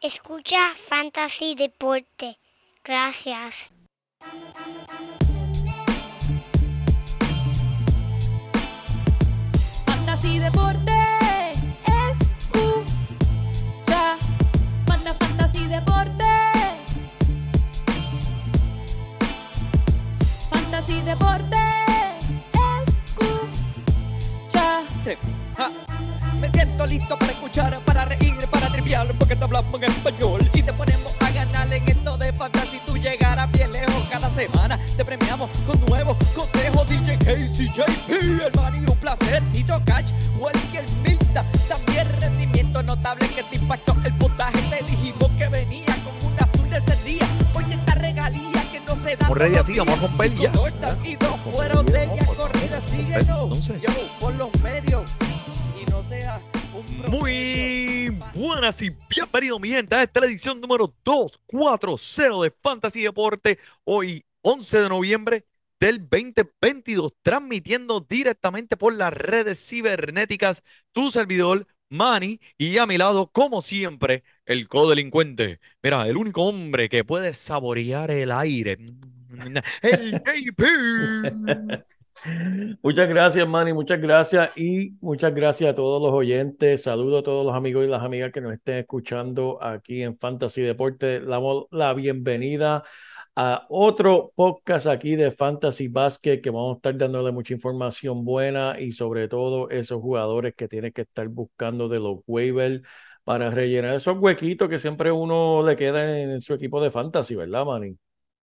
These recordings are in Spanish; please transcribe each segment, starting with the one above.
Escucha Fantasy Deporte. Gracias. Fantasy Deporte. Escucha. Manda Fantasy Deporte. Fantasy Deporte. Escucha. Sí. Me siento listo para escuchar, para reír, para triviar, porque te hablamos en español y te ponemos a ganar en esto de fantasy. Tú llegarás bien lejos cada semana. Te premiamos con nuevos consejos. DJ Casey, JP, el man y un placer. Tito Catch, Walker Milta. También rendimiento notable que te impactó el puntaje. Te dijimos que venía con una azul de ese día. Oye, esta regalía que no se da. Estamos ready así, vamos a romper ya. Y dos fueron de ella corrida. Síguenos. Yo, por los medios. Muy buenas y bienvenidos, mi gente, a esta edición número 240 de Fantasy Deporte. Hoy, 11 de noviembre del 2022, transmitiendo directamente por las redes cibernéticas. Tu servidor, Manny, y a mi lado, como siempre, el codelincuente. Mira, el único hombre que puede saborear el aire. El JP. Muchas gracias, Manny, muchas gracias y muchas gracias a todos los oyentes. Saludo a todos los amigos y las amigas que nos estén escuchando aquí en Fantasy Deporte. Damos la bienvenida a otro podcast aquí de Fantasy Basket que vamos a estar dándole mucha información buena y sobre todo esos jugadores que tienes que estar buscando de los waivers para rellenar esos huequitos que siempre uno le queda en su equipo de Fantasy, ¿verdad, Manny?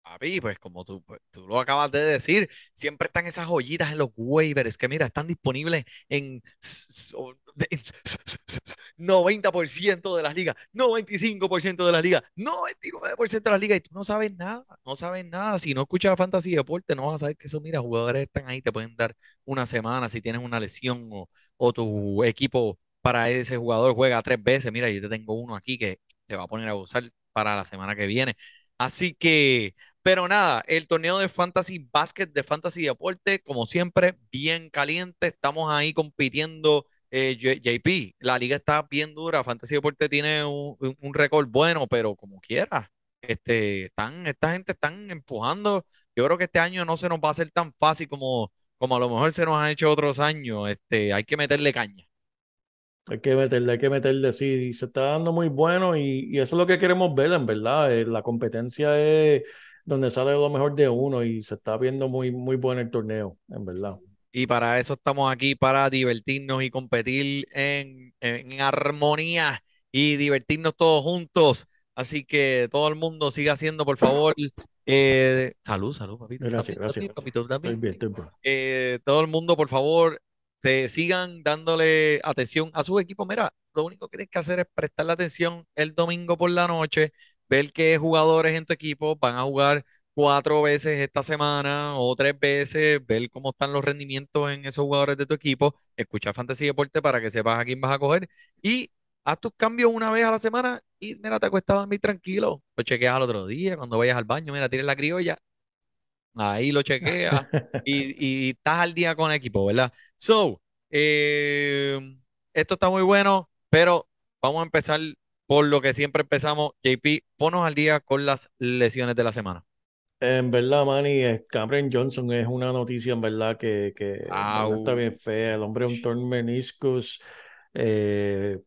Papi, pues como tú, pues, tú lo acabas de decir, siempre están esas joyitas en los waivers que mira, están disponibles en, s- s- o- de- en s- s- s- s- 90% de las ligas, 95% de las ligas, 99% de las ligas y tú no sabes nada, no sabes nada. Si no escuchas Fantasy Deporte, no vas a saber que esos, mira, jugadores están ahí, te pueden dar una semana si tienes una lesión o, o tu equipo para ese jugador juega tres veces. Mira, yo te tengo uno aquí que te va a poner a usar para la semana que viene. Así que... Pero nada, el torneo de Fantasy Basket, de Fantasy Deporte, como siempre, bien caliente. Estamos ahí compitiendo. eh, JP, la liga está bien dura. Fantasy Deporte tiene un, un- récord bueno, pero como quiera, este, están, esta gente están empujando. Yo creo que este año no se nos va a hacer tan fácil como, como a lo mejor se nos ha hecho otros años. Este, hay que meterle caña. Hay que meterle, hay que meterle, sí, se está dando muy bueno y, y eso es lo que queremos ver, en verdad. eh, la competencia es donde sale lo mejor de uno y se está viendo muy, muy bueno el torneo, en verdad. Y para eso estamos aquí, para divertirnos y competir en, en armonía y divertirnos todos juntos. Así que todo el mundo siga haciendo, por favor. eh, salud, salud, papito. ¿Estás Gracias, gracias. papito? ¿Estás Estoy bien? bien, estoy bien. Eh, todo el mundo, por favor, te sigan dándole atención a su equipo. Mira, lo único que tienes que hacer es prestarle atención el domingo por la noche, ver qué jugadores en tu equipo van a jugar cuatro veces esta semana o tres veces, ver cómo están los rendimientos en esos jugadores de tu equipo, escuchar Fantasy Deporte para que sepas a quién vas a coger y haz tus cambios una vez a la semana y mira, te acuestas a dormir tranquilo. Lo chequeas al otro día, cuando vayas al baño, mira, tienes la criolla, ahí lo chequeas y, y estás al día con el equipo, ¿verdad? So, eh, esto está muy bueno, pero vamos a empezar por lo que siempre empezamos. JP, ponos al día con las lesiones de la semana. En verdad, Manny, Cameron Johnson es una noticia, en verdad, que, que está bien fea. El hombre es un torn meniscus. eh,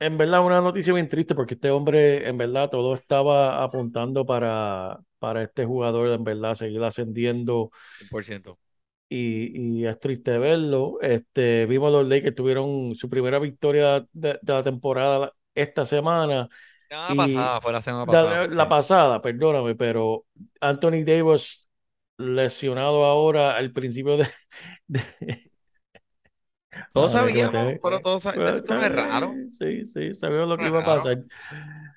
en verdad, una noticia bien triste porque este hombre, en verdad, todo estaba apuntando para, para este jugador, en verdad, seguir ascendiendo. 100%. y, y es triste verlo. Este, vimos los Lakers tuvieron su primera victoria de, de la temporada esta semana. La pasada, fue la semana La, pasada. la pasada, perdóname, pero Anthony Davis lesionado ahora al principio de... de- Todos Ah, sabíamos, te- pero todos sabíamos. Pues, Esto es raro. Sí, sí, sabíamos lo que iba a pasar.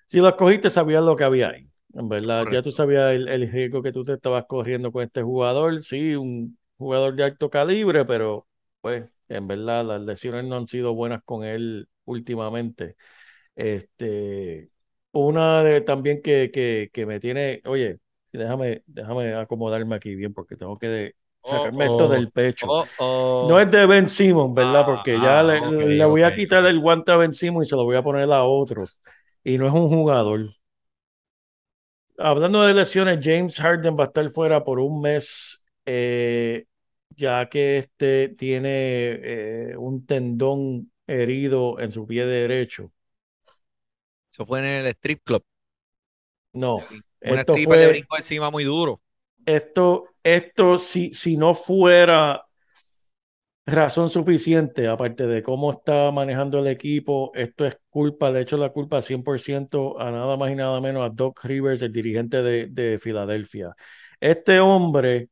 Si lo escogiste, sabías lo que había ahí. En verdad, ya Correcto. tú sabías el, el riesgo que tú te estabas corriendo con este jugador. Sí, un jugador de alto calibre, pero pues en verdad las lesiones no han sido buenas con él últimamente. Este, una de también que, que, que me tiene, oye, déjame, déjame acomodarme aquí bien porque tengo que sacarme esto Oh, oh. del pecho. Oh, oh. No es de Ben Simmons, ¿verdad? Ah, Porque ya ah, le, ok, le voy a quitar el guante a Ben Simmons y se lo voy a poner a otro. y no es un jugador. Hablando de lesiones, James Harden va a estar fuera por un mes, eh, ya que este tiene eh, un tendón herido en su pie derecho. Se fue en el strip club. No, Una esto stripper le brincó encima muy duro. Esto, esto si, si no fuera razón suficiente, aparte de cómo está manejando el equipo, esto es culpa, de hecho la culpa 100% a nada más y nada menos a Doc Rivers, el dirigente de, de Filadelfia. Este hombre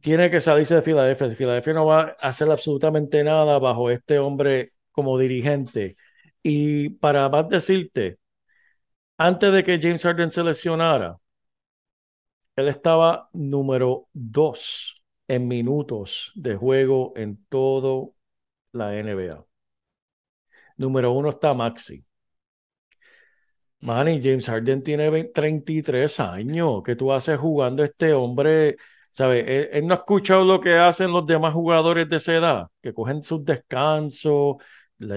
tiene que salirse de Filadelfia. Filadelfia no va a hacer absolutamente nada bajo este hombre como dirigente. Y para más decirte, antes de que James Harden se lesionara, él estaba número dos en minutos de juego en toda la NBA. Número uno está Maxi. Manny, James Harden tiene 20 33 años. ¿Qué tú haces jugando este hombre? ¿Sabes? Él, él no ha escuchado lo que hacen los demás jugadores de esa edad, que cogen sus descansos,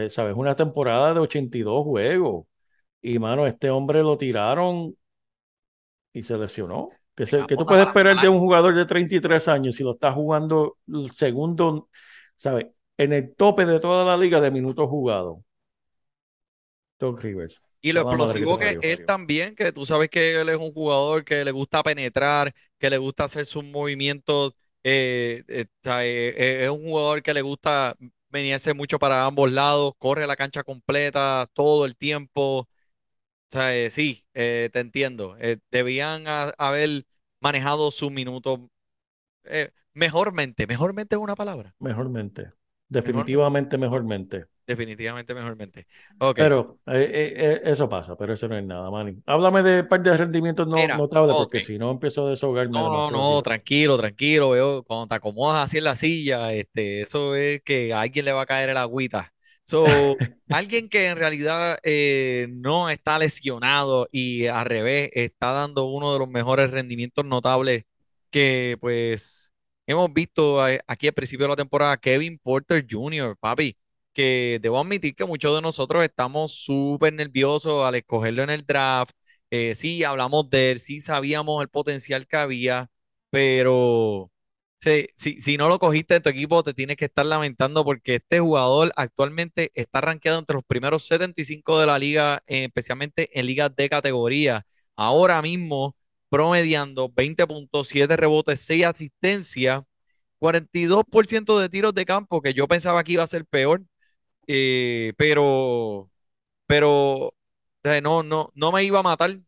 ¿sabes? Una temporada de 82 juegos. Y, mano, este hombre lo tiraron y se lesionó. ¿Qué, se- qué tú puedes esperar de un jugador de 33 años si lo está jugando el segundo, ¿sabes? En el tope de toda la liga de minutos jugados. Doc Rivers. Y lo que explosivo que él también, que tú sabes que él es un jugador que le gusta penetrar, que le gusta hacer sus movimientos, eh, eh, eh, es un jugador que le gusta venirse mucho para ambos lados, corre la cancha completa todo el tiempo. O sea, sí, te entiendo. Debían ha- haber manejado sus minutos eh, mejormente. Mejormente es una palabra. Mejormente. Definitivamente mejormente. Definitivamente mejormente. Pero eh, eh, eso pasa, pero eso no es nada, Manny. Háblame de par de rendimientos no, Mira, notables, porque si no empiezo a desahogarme No, no, no, tranquilo, tranquilo. Veo, cuando te acomodas así en la silla, este, eso es que a alguien le va a caer el agüita. So, alguien que en realidad eh, no está lesionado y al revés está dando uno de los mejores rendimientos notables que pues hemos visto aquí al principio de la temporada, Kevin Porter Jr., papi, que debo admitir que muchos de nosotros estamos súper nerviosos al escogerlo en el draft. Eh, sí, hablamos de él, sí sabíamos el potencial que había, pero sí, si, si no lo cogiste en tu equipo, te tienes que estar lamentando porque este jugador actualmente está rankeado entre los primeros 75 de la liga, eh, especialmente en ligas de categoría. Ahora mismo, promediando 20.7 rebotes, 6 asistencias, 42% de tiros de campo, que yo pensaba que iba a ser peor, eh, pero, pero no, no, no me iba a matar.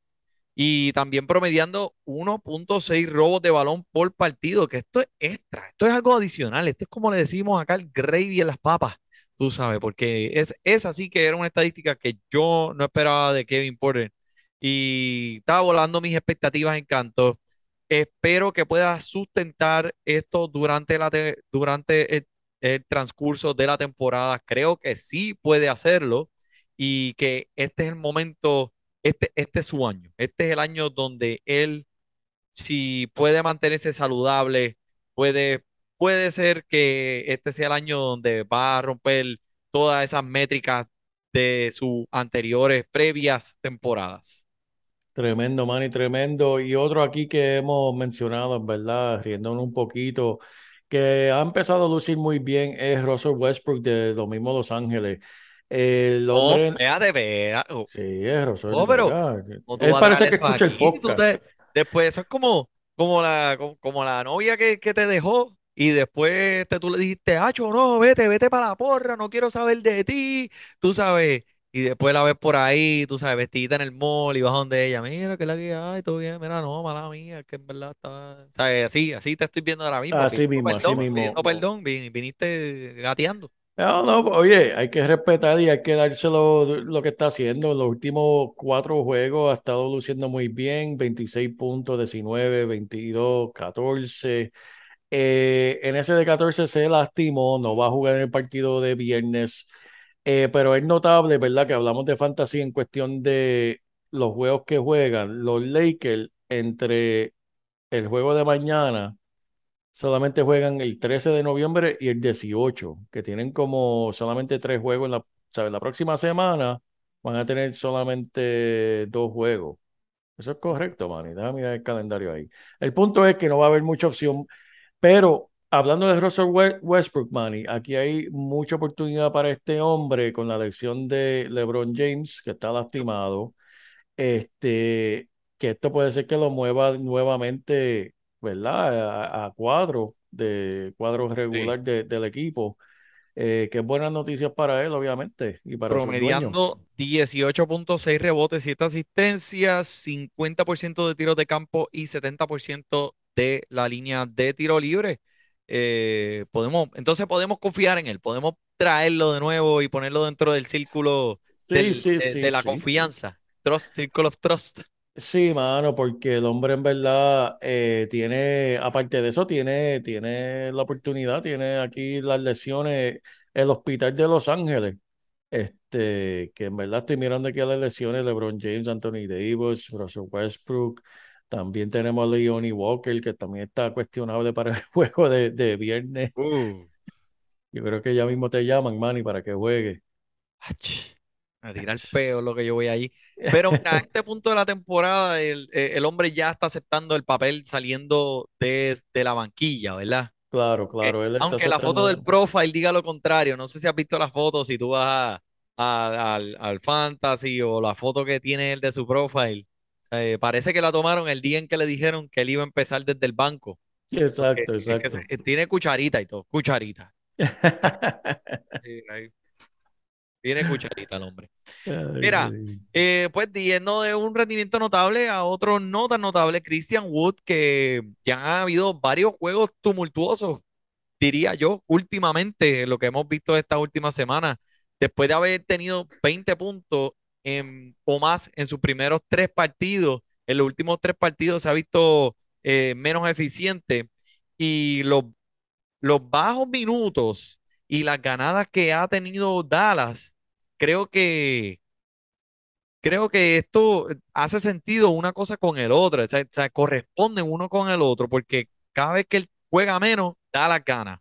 Y también promediando 1.6 robos de balón por partido, que esto es extra, esto es algo adicional, esto es como le decimos acá el gravy en las papas, tú sabes, porque es, es así que era una estadística que yo no esperaba de Kevin Porter y estaba volando mis expectativas en canto. Espero que pueda sustentar esto durante, la te- durante el transcurso de la temporada. Creo que sí puede hacerlo y que este es el momento, este, este es su año. Este es el año donde él, si puede mantenerse saludable, puede, puede ser que este sea el año donde va a romper todas esas métricas de sus anteriores, previas temporadas. Tremendo, Manny, tremendo. Y otro aquí que hemos mencionado, en verdad, riéndonos un poquito, que ha empezado a lucir muy bien, es Russell Westbrook de los mismos Los Ángeles. El No, hombre, espérate, espérate. sí, es Russell, No, pero mira, ¿cómo tú él parece que escucha el aquí? Tú podcast. te- después eso es como, como la, como, como la novia que, que te dejó y después te, tú le dijiste, Acho, no, vete, vete para la porra, no quiero saber de ti, tú sabes. Y después la ves por ahí, tú sabes, vestidita en el mall y vas donde ella, mira, que la que hay, todo bien, mira, no, mala mía, que en verdad está, sabes, así, así te estoy viendo ahora mismo, Así mismo, así perdón, mismo. pidiendo perdón, vin- viniste gateando. No, no, oye, hay que respetar y hay que dárselo lo que está haciendo. En los últimos cuatro juegos ha estado luciendo muy bien, 26 puntos, 19, 22, 14. Eh, en ese de 14 se lastimó, no va a jugar en el partido de viernes, Eh, pero es notable, ¿verdad? Que hablamos de fantasy en cuestión de los juegos que juegan. Los Lakers entre el juego de mañana solamente juegan el 13 de noviembre y el 18, que tienen como solamente tres juegos en la, ¿sabes? La próxima semana van a tener solamente dos juegos. Eso es correcto, Manny. Déjame mirar el calendario ahí. El punto es que no va a haber mucha opción, pero hablando de Russell We- Westbrook, Manny, aquí hay mucha oportunidad para este hombre con la elección de LeBron James, que está lastimado. Este, que esto puede ser que lo mueva nuevamente, ¿verdad? A, a cuadro, de cuadro regular de- del equipo. Eh, que buenas noticias para él, obviamente, y para. Promediando 18.6 rebotes, 7 asistencias, 50% de tiros de campo y 70% de la línea de tiro libre. Eh, podemos, entonces podemos confiar en él, podemos traerlo de nuevo y ponerlo dentro del círculo Sí, del- sí, de, sí, de la sí. confianza. Trust, Circle of Trust. Sí, mano, porque el hombre en verdad eh, tiene, aparte de eso, tiene, tiene la oportunidad, tiene aquí las lesiones, el hospital de Los Ángeles, este, que en verdad estoy mirando aquí las lesiones, LeBron James, Anthony Davis, Russell Westbrook, también tenemos a Leone Walker, que también está cuestionable para el juego de, de viernes. Uh, Yo creo que ya mismo te llaman, Manny, para que juegue. ach, a tirar peo lo que yo voy ahí. Pero mira, a este punto de la temporada, el, eh, el hombre ya está aceptando el papel saliendo de, de la banquilla, ¿verdad? Claro, Eh, claro, él aunque la foto del profile diga lo contrario, no sé si has visto la foto, si tú vas a- a- al, al Fantasy o la foto que tiene él de su profile, eh, parece que la tomaron el día en que le dijeron que él iba a empezar desde el banco. Exacto, Es que exacto. se- tiene cucharita y todo, cucharita. Sí, ahí. Tiene cucharita el hombre. Mira. Eh, pues yendo de un rendimiento notable a otro no tan notable, Christian Wood, que ya ha habido varios juegos tumultuosos, diría yo, últimamente, lo que hemos visto esta última semana, después de haber tenido 20 puntos en- o más en sus primeros tres partidos, en los últimos tres partidos se ha visto eh, menos eficiente y los, los bajos minutos y las ganadas que ha tenido Dallas, creo que creo que esto hace sentido una cosa con el otro, o sea, uno con el otro, porque cada vez que él juega menos, da las ganas.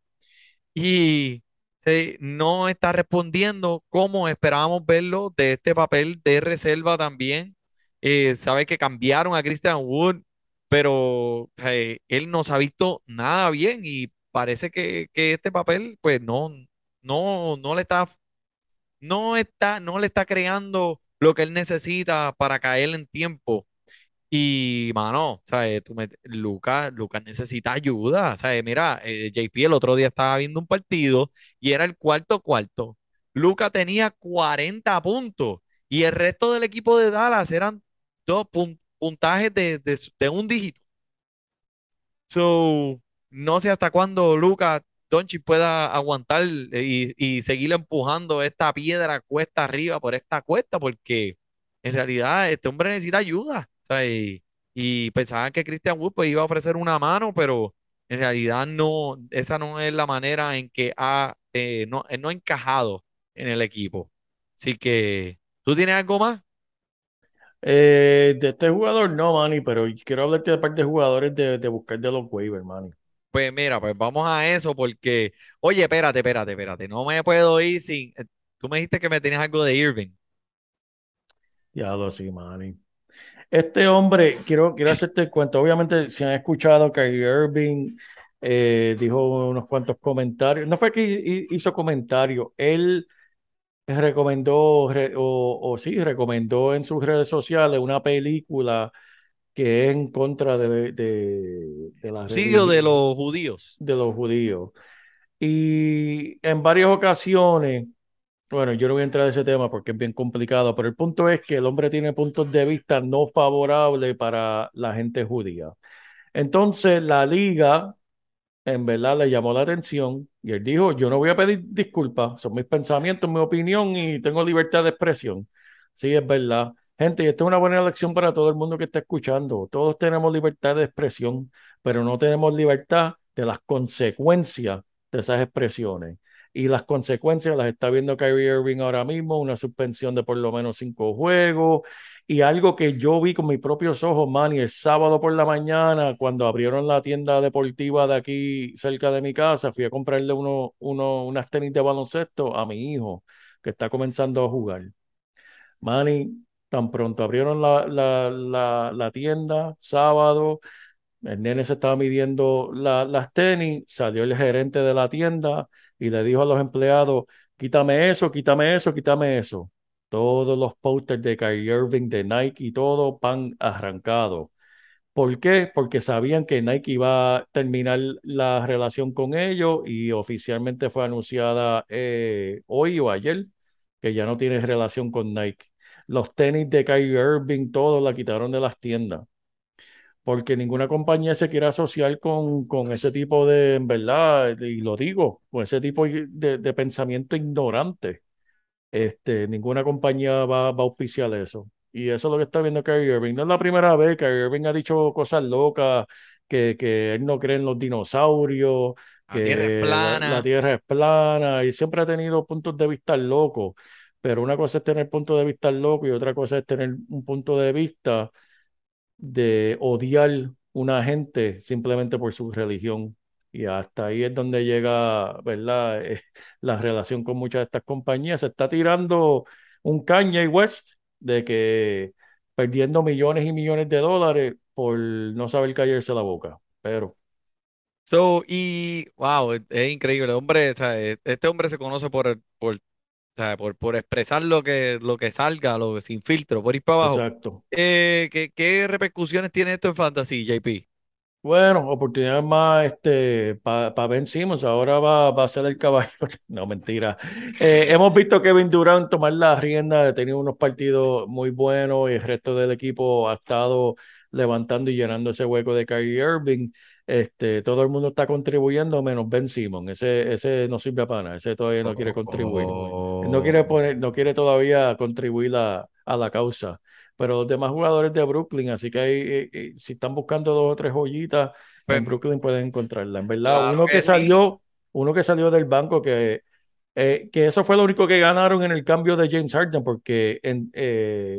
Y eh, no está respondiendo como esperábamos verlo de este papel de reserva también. Eh, sabe que cambiaron a Christian Wood, pero eh, él no se ha visto nada bien y parece que, que este papel, pues no, no, no le está no está, no le está creando lo que él necesita para caer en tiempo. Y, mano, ¿sabes? Me- Lucas, Lucas necesita ayuda. ¿Sabes? Mira, eh, JP el otro día estaba viendo un partido y era el cuarto cuarto. Lucas tenía 40 puntos y el resto del equipo de Dallas eran dos pun- puntajes de, de, de un dígito. So, no sé hasta cuándo Lucas Doncic pueda aguantar y, seguir empujando esta piedra cuesta arriba por esta cuesta, porque en realidad este hombre necesita ayuda. y, y pensaban que Christian Wood pues, iba a ofrecer una mano, pero en realidad no, esa no es la manera en que ha, eh, no, él no ha encajado en el equipo. Así que, ¿tú tienes algo más? Eh, de este jugador no, Manny, pero quiero hablarte de parte de jugadores de, de buscar de los waivers, Manny. Pues mira, pues vamos a eso porque, oye, espérate, espérate, espérate, no me puedo ir sin, eh, tú me dijiste que me tenías algo de Irving. Ya lo sí, Manny. Este hombre, quiero, quiero hacerte el cuento. Obviamente, si han escuchado, Kyrie Irving eh, dijo unos cuantos comentarios. No fue que hi- hizo comentarios, él recomendó, re- o, o sí, recomendó en sus redes sociales una película que es en contra de, de, de la de los judíos. de los judíos. Y en varias ocasiones, bueno, yo no voy a entrar en ese tema porque es bien complicado, pero el punto es que el hombre tiene puntos de vista no favorables para la gente judía. Entonces, la liga, en verdad, le llamó la atención y él dijo, yo no voy a pedir disculpas, son mis pensamientos, mi opinión y tengo libertad de expresión. Sí, es verdad. Gente, y esta es una buena lección para todo el mundo que está escuchando. Todos tenemos libertad de expresión, pero no tenemos libertad de las consecuencias de esas expresiones. Y las consecuencias las está viendo Kyrie Irving ahora mismo, una suspensión de por lo menos cinco juegos. Y algo que yo vi con mis propios ojos, Manny, el sábado por la mañana, cuando abrieron la tienda deportiva de aquí cerca de mi casa, fui a comprarle uno, uno, unas tenis de baloncesto a mi hijo, que está comenzando a jugar. Manny, tan pronto abrieron la, la, la, tienda, sábado, el nene se estaba midiendo la- las tenis, salió el gerente de la tienda y le dijo a los empleados, quítame eso, quítame eso, quítame eso. Todos los posters de Kyrie Irving, de Nike y todo, pan arrancado. ¿Por qué? Porque sabían que Nike iba a terminar la relación con ellos y oficialmente fue anunciada eh, hoy o ayer que ya no tiene relación con Nike. Los tenis de Kyrie Irving, todos la quitaron de las tiendas porque ninguna compañía se quiere asociar con, con ese tipo de, en verdad, y lo digo, con ese tipo de, de pensamiento ignorante. Este, ninguna compañía va, va a auspiciar eso. Y eso es lo que está viendo Kyrie Irving. No es la primera vez que Kyrie Irving ha dicho cosas locas, que, que él no cree en los dinosaurios, La tierra es que la, plana. la Tierra es plana, y siempre ha tenido puntos de vista locos. Pero una cosa es tener punto de vista loco y otra cosa es tener un punto de vista de odiar una gente simplemente por su religión. Y hasta ahí es donde llega, ¿verdad? Eh, la relación con muchas de estas compañías. Se está tirando un Kanye West de que perdiendo millones y millones de dólares por no saber callarse la boca. Pero So, y wow, es, es increíble, hombre, e- este hombre se conoce por, o sea, por, por expresar lo que, lo que salga, lo, sin filtro, por ir para abajo. exacto. Eh, ¿qué, qué repercusiones tiene esto en Fantasy, JP? Bueno, oportunidad más este, para Ben Simmons. Ahora va, va a ser el caballo. No, mentira. Eh, hemos visto a Kevin Durant tomar la rienda, ha tenido unos partidos muy buenos y el resto del equipo ha estado levantando y llenando ese hueco de Kyrie Irving. Este, todo el mundo está contribuyendo menos Ben Simmons. Ese, ese no sirve para nada. Ese todavía no quiere contribuir. Él No quiere poner, no quiere todavía contribuir a, a la causa pero los demás jugadores de Brooklyn, así que eh, eh, si están buscando dos o tres joyitas, Pues, en Brooklyn pueden encontrarla. En verdad, claro uno que que sí. salió, uno que salió del banco que, eh, que eso fue lo único que ganaron en el cambio de James Harden, porque en eh,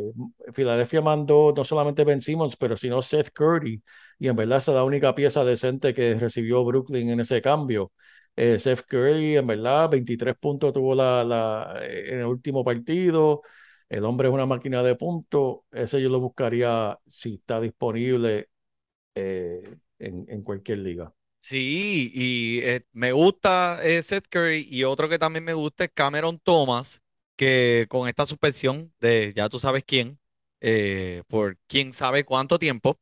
Filadelfia mandó no solamente Ben Simmons, pero sino Seth Curry, y en verdad esa es la única pieza decente que recibió Brooklyn en ese cambio. Eh, Seth Curry, en verdad, 23 puntos tuvo la, la, en el último partido. El hombre es una máquina de puntos. Ese yo lo buscaría si está disponible en, en cualquier liga. Sí, y eh, me gusta eh, Seth Curry y otro que también me gusta es Cameron Thomas, que con esta suspensión de ya tú sabes quién, eh, por quién sabe cuánto tiempo,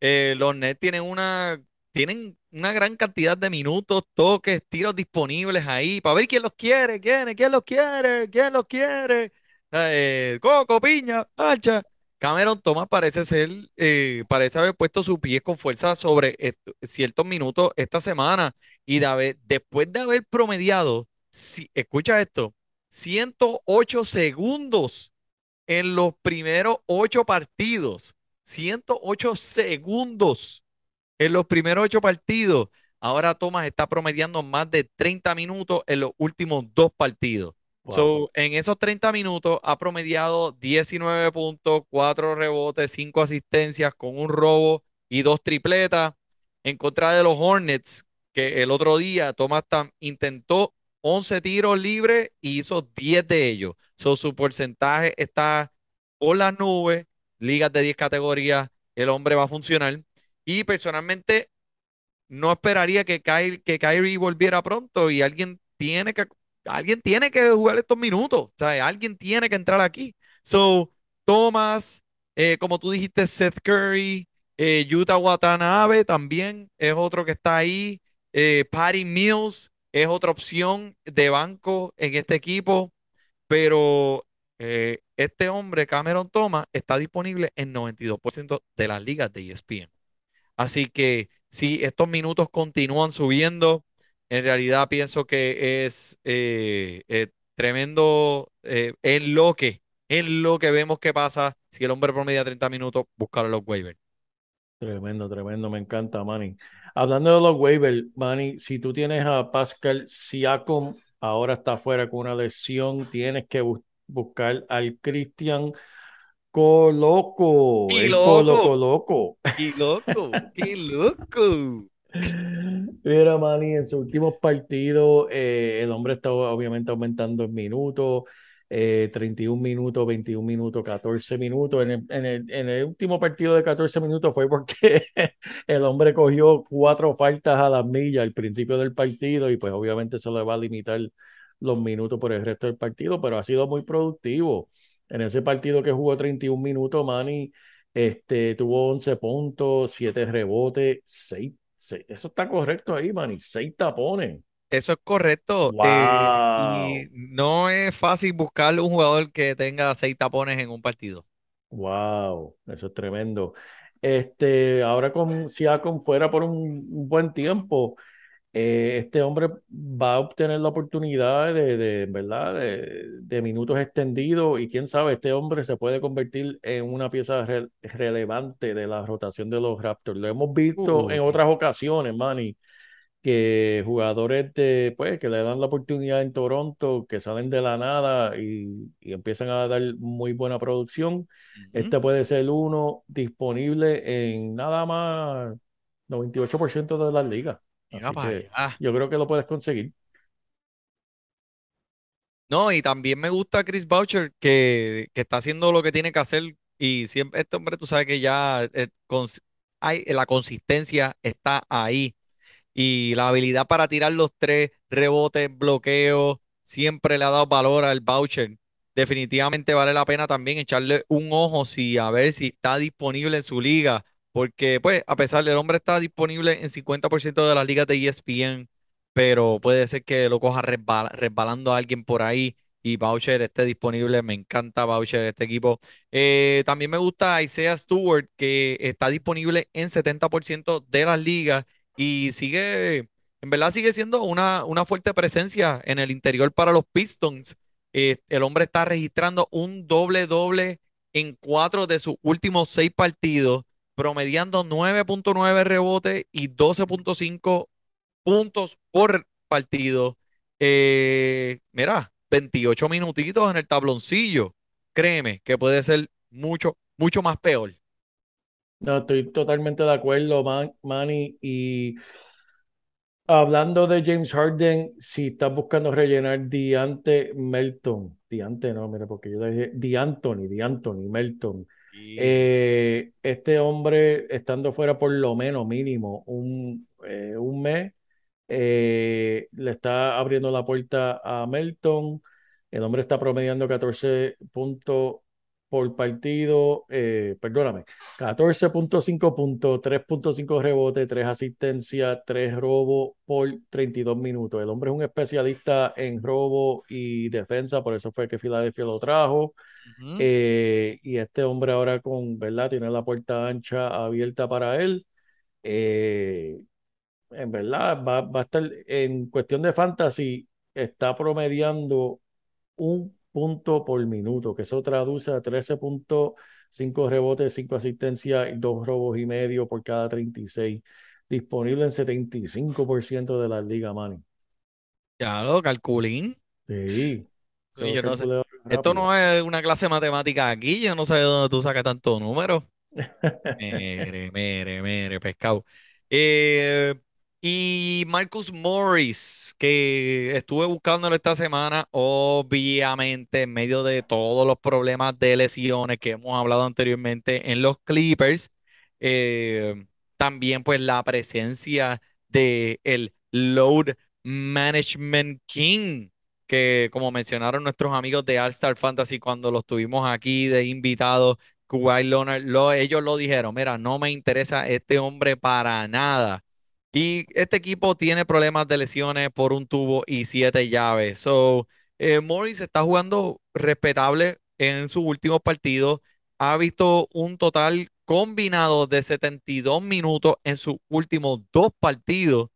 los Nets tienen una, tienen una gran cantidad de minutos, toques, tiros disponibles ahí para ver quién los quiere, quién, quién los quiere, quién los quiere. Eh, Coco, piña, hacha. Cameron Thomas parece ser, eh, parece haber puesto sus pies con fuerza sobre est- ciertos minutos esta semana y después de haber promediado, si, escucha esto, 108 segundos en los primeros ocho partidos. 108 segundos en los primeros ocho partidos. Ahora Thomas está promediando más de 30 minutos en los últimos dos partidos. Wow. So, en esos 30 minutos ha promediado 19 puntos, 4 rebotes, 5 asistencias con un robo y dos tripletas en contra de los Hornets, que el otro día Thomas tam- intentó 11 tiros libres y hizo 10 de ellos. So, su porcentaje está por las nubes, ligas de 10 categorías, el hombre va a funcionar. Y personalmente no esperaría que, Kyrie, que Kyrie volviera pronto y alguien tiene que, alguien tiene que jugar estos minutos. Sea, alguien tiene que entrar aquí. So, Thomas, eh, como tú dijiste, Seth Curry, eh, Yuta Watanabe también es otro que está ahí. Eh, Patty Mills es otra opción de banco en este equipo. Pero eh, este hombre, Cameron Thomas, está disponible en 92% de las ligas de ESPN. Así que si estos minutos continúan subiendo, en realidad pienso que es eh, eh, tremendo eh, en lo que, en lo que vemos que pasa si el hombre promedia 30 minutos, buscar a los waivers. Tremendo, tremendo, me encanta, Manny. Hablando de los waivers, Manny, si tú tienes a Pascal Siakam, ahora está fuera con una lesión, tienes que bu- buscar al Cristian Coloco, ¡Qué el loco! Coloco Loco. ¡Qué loco! ¡Qué loco! Mira, Manny, en sus últimos partidos, eh, el hombre está obviamente aumentando en minutos. eh, 31 minutos, 21 minutos, 14 minutos. En el, en, el, en el último partido de 14 minutos fue porque el hombre cogió cuatro faltas a las millas al principio del partido y pues obviamente se le va a limitar los minutos por el resto del partido, pero ha sido muy productivo. En ese partido que jugó 31 minutos, Manny este, tuvo 11 puntos, 7 rebotes, 6, 6. Eso está correcto ahí, Manny. 6 tapones. Eso es correcto. Wow. Eh, y no es fácil buscar un jugador que tenga seis tapones en un partido. Wow, eso es tremendo. Este, ahora con Siakam fuera por un, un buen tiempo, eh, este hombre va a obtener la oportunidad de, de ¿verdad? De, de, minutos extendidos y quién sabe, este hombre se puede convertir en una pieza re relevante de la rotación de los Raptors. Lo hemos visto Uh. en otras ocasiones, Manny, que jugadores de, pues, que le dan la oportunidad en Toronto, que salen de la nada y, y empiezan a dar muy buena producción. Este puede ser uno disponible en nada más 98% de las ligas. Mira para allá. yo creo que lo puedes conseguir. No, y también me gusta Chris Boucher que, que está haciendo lo que tiene que hacer. Y siempre, este hombre, tú sabes que ya eh, cons- hay, la consistencia está ahí. Y la habilidad para tirar los tres rebotes, bloqueos, siempre le ha dado valor al Boucher. Definitivamente vale la pena también echarle un ojo si, a ver si está disponible en su liga. Porque, pues, a pesar del hombre está disponible en 50% de las ligas de ESPN, pero puede ser que lo coja resbala- resbalando a alguien por ahí y Boucher esté disponible. Me encanta Boucher, este equipo. Eh, también me gusta Isaiah Stewart, que está disponible en 70% de las ligas y sigue, en verdad sigue siendo una, una fuerte presencia en el interior para los Pistons. Eh, el hombre está registrando un doble-doble en cuatro de sus últimos seis partidos, promediando 9.9 rebotes y 12.5 puntos por partido. Eh, mira, 28 minutitos en el tabloncillo. Créeme que puede ser mucho, mucho más peor. No, estoy totalmente de acuerdo, Man- Manny. Y hablando de James Harden, si estás buscando rellenar Diante Melton, Diante no, mira, porque yo dije D'Antoni, D'Antoni Melton. Eh, este hombre estando fuera por lo menos mínimo un, eh, un mes, eh, le está abriendo la puerta a Melton. El hombre está promediando 14 puntos por partido, eh, perdóname, 14.5 puntos, 3.5 rebotes, 3 asistencias, 3 robos por 32 minutos. El hombre es un especialista en robo y defensa, por eso fue que Filadelfia lo trajo. Ujú. Eh, y este hombre ahora con, ¿verdad? Tiene la puerta ancha abierta para él. Eh, en verdad, va, va a estar en cuestión de fantasy, está promediando un punto por minuto, que eso traduce a 13.5 rebotes, 5 asistencias y 2 robos y medio por cada 36. Disponible en 75% de la liga, Manny. Ya lo calculín. Sí. Sí, Eso yo no sé. calculé Esto no es una clase de matemática aquí. Yo no sé de dónde tú sacas tantos números. Mere, mere, mere, pescado. Eh, y Marcus Morris, que estuve buscándolo esta semana, obviamente en medio de todos los problemas de lesiones que hemos hablado anteriormente en los Clippers, eh, también pues la presencia de el Load Management King, que como mencionaron nuestros amigos de All Star Fantasy cuando los tuvimos aquí de invitados, Kawhi Leonard, lo- ellos lo dijeron, mira, no me interesa este hombre para nada. Y este equipo tiene problemas de lesiones por un tubo y siete llaves. So, eh, Morris está jugando respetable en sus últimos partidos. Ha visto un total combinado de 72 minutos en sus últimos dos partidos.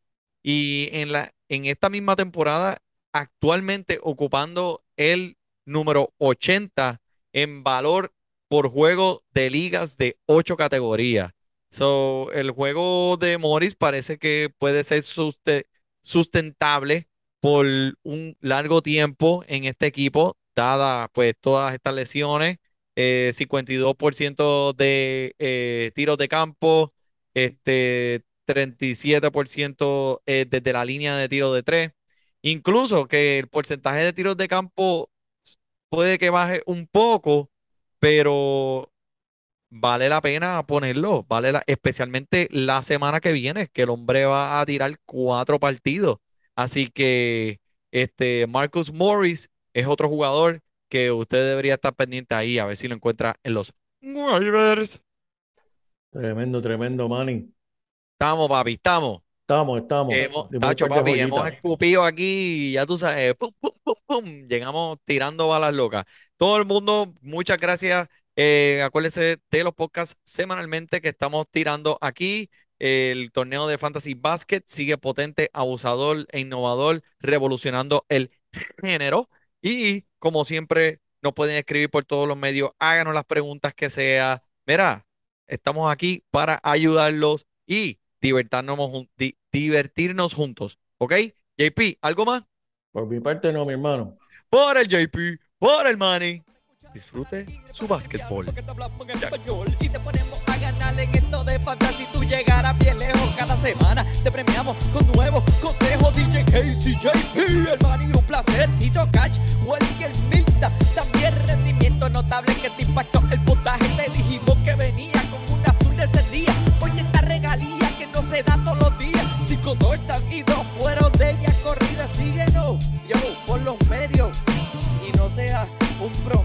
Y en la, en esta misma temporada, actualmente ocupando el número 80 en valor por juego de ligas de ocho categorías. So, el juego de Morris parece que puede ser suste- sustentable por un largo tiempo en este equipo, dada pues todas estas lesiones, eh, 52% de eh, tiros de campo, este 37% eh, desde la línea de tiro de tres, incluso que el porcentaje de tiros de campo puede que baje un poco, pero vale la pena ponerlo, vale la, especialmente la semana que viene, que el hombre va a tirar cuatro partidos. Así que este Marcus Morris es otro jugador que usted debería estar pendiente ahí, a ver si lo encuentra en los waivers. Tremendo, tremendo, Manny. Estamos, papi, estamos. Estamos, estamos. Hemos, Tacho, papi, hemos escupido aquí, y ya tú sabes, pum, pum, pum, pum, llegamos tirando balas locas. Todo el mundo, muchas gracias. Eh, acuérdense de los podcasts semanalmente que estamos tirando aquí. El torneo de Fantasy Basket sigue potente, abusador e innovador, revolucionando el género. Y como siempre, nos pueden escribir por todos los medios, háganos las preguntas que sea. Mira, estamos aquí para ayudarlos y divertirnos, di- divertirnos juntos. ¿Ok? JP, ¿algo más? Por mi parte, no, mi hermano. Por el JP, por el Money. Disfrute su básquetbol. DJ Milta. También rendimiento notable que te impactó el. Te dijimos que venía con de esta regalía que no se da todos los días. Fueron de ella corrida. Yo, por los medios y no un promedio.